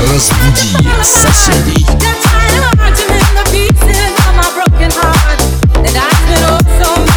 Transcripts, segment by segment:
Разбуди соседей. But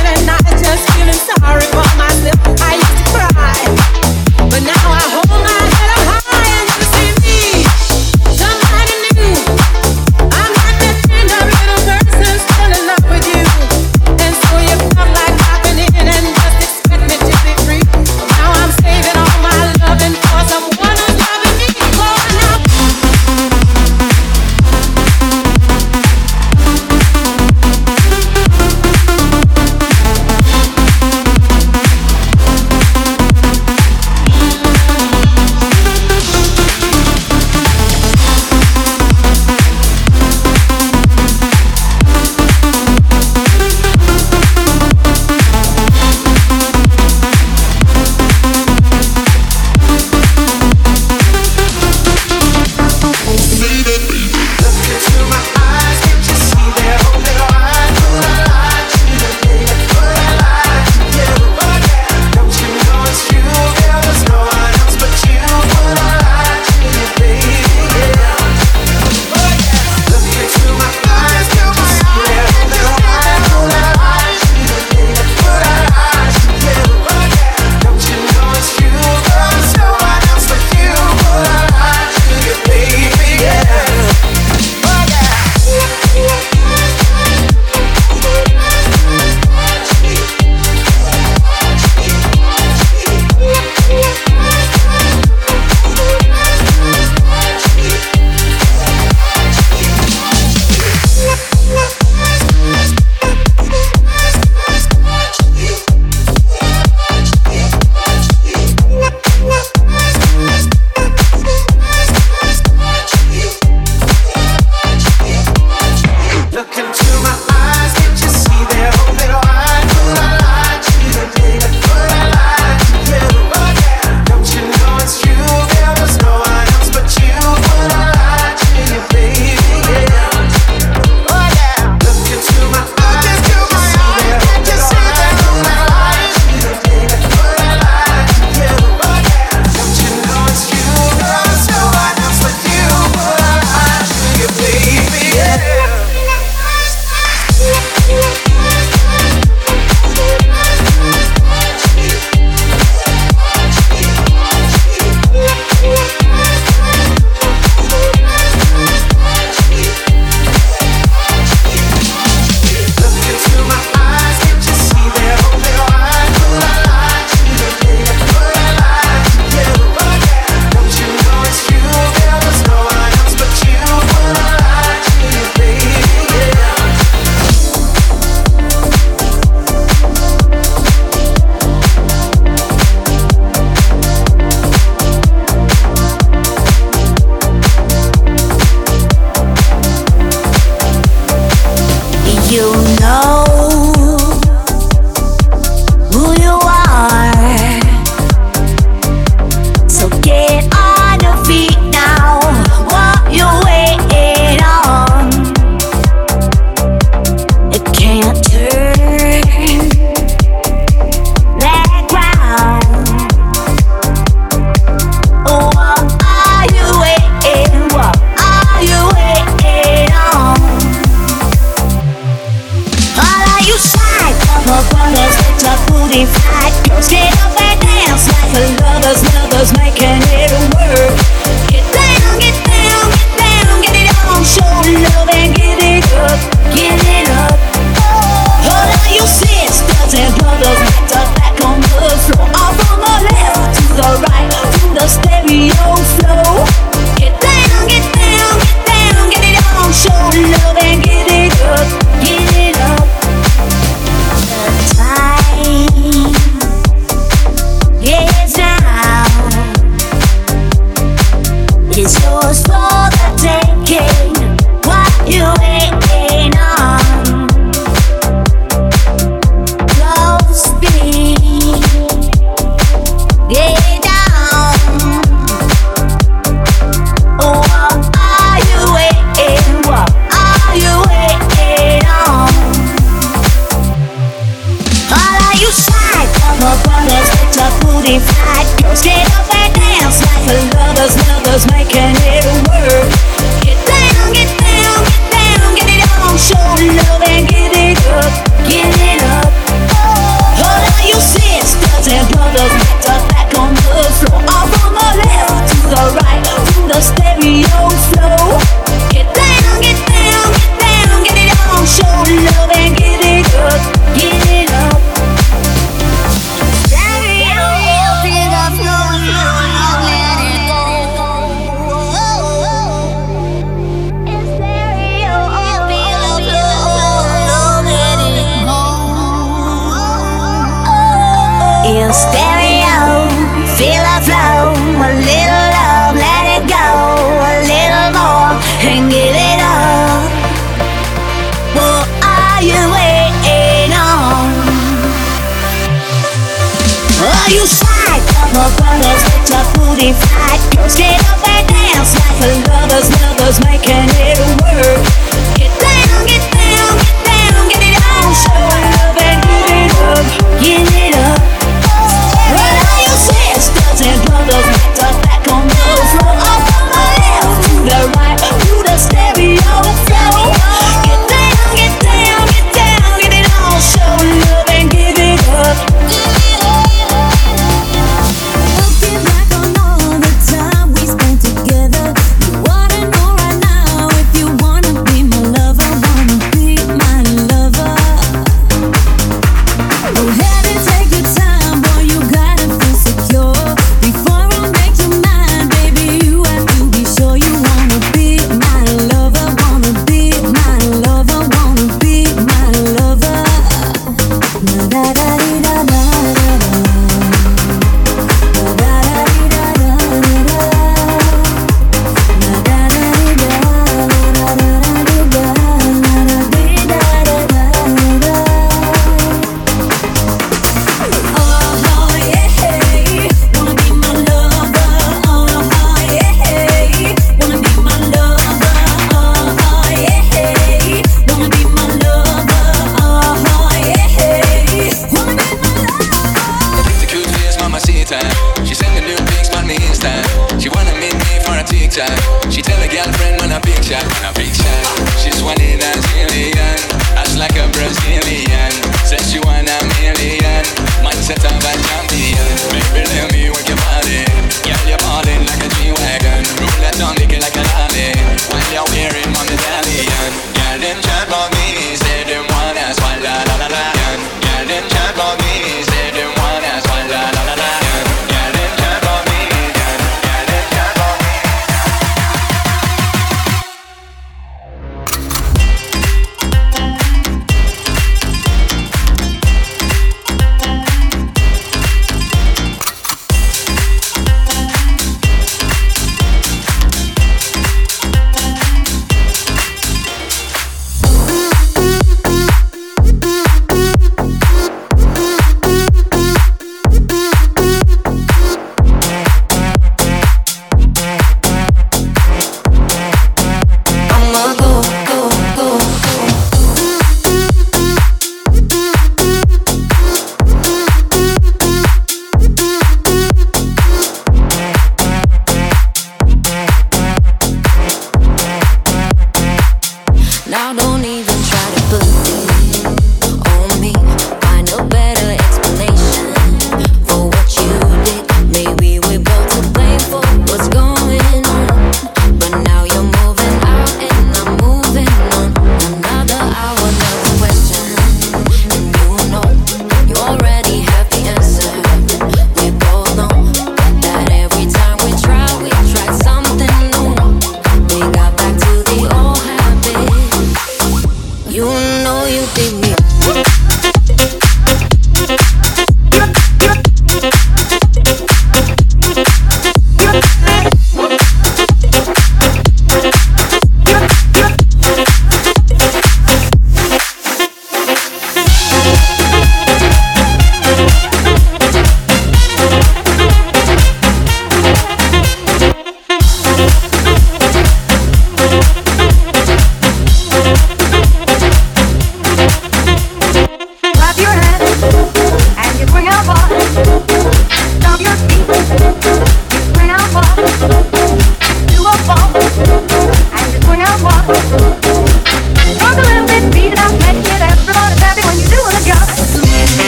was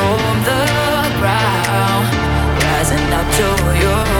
from the ground, rising up to your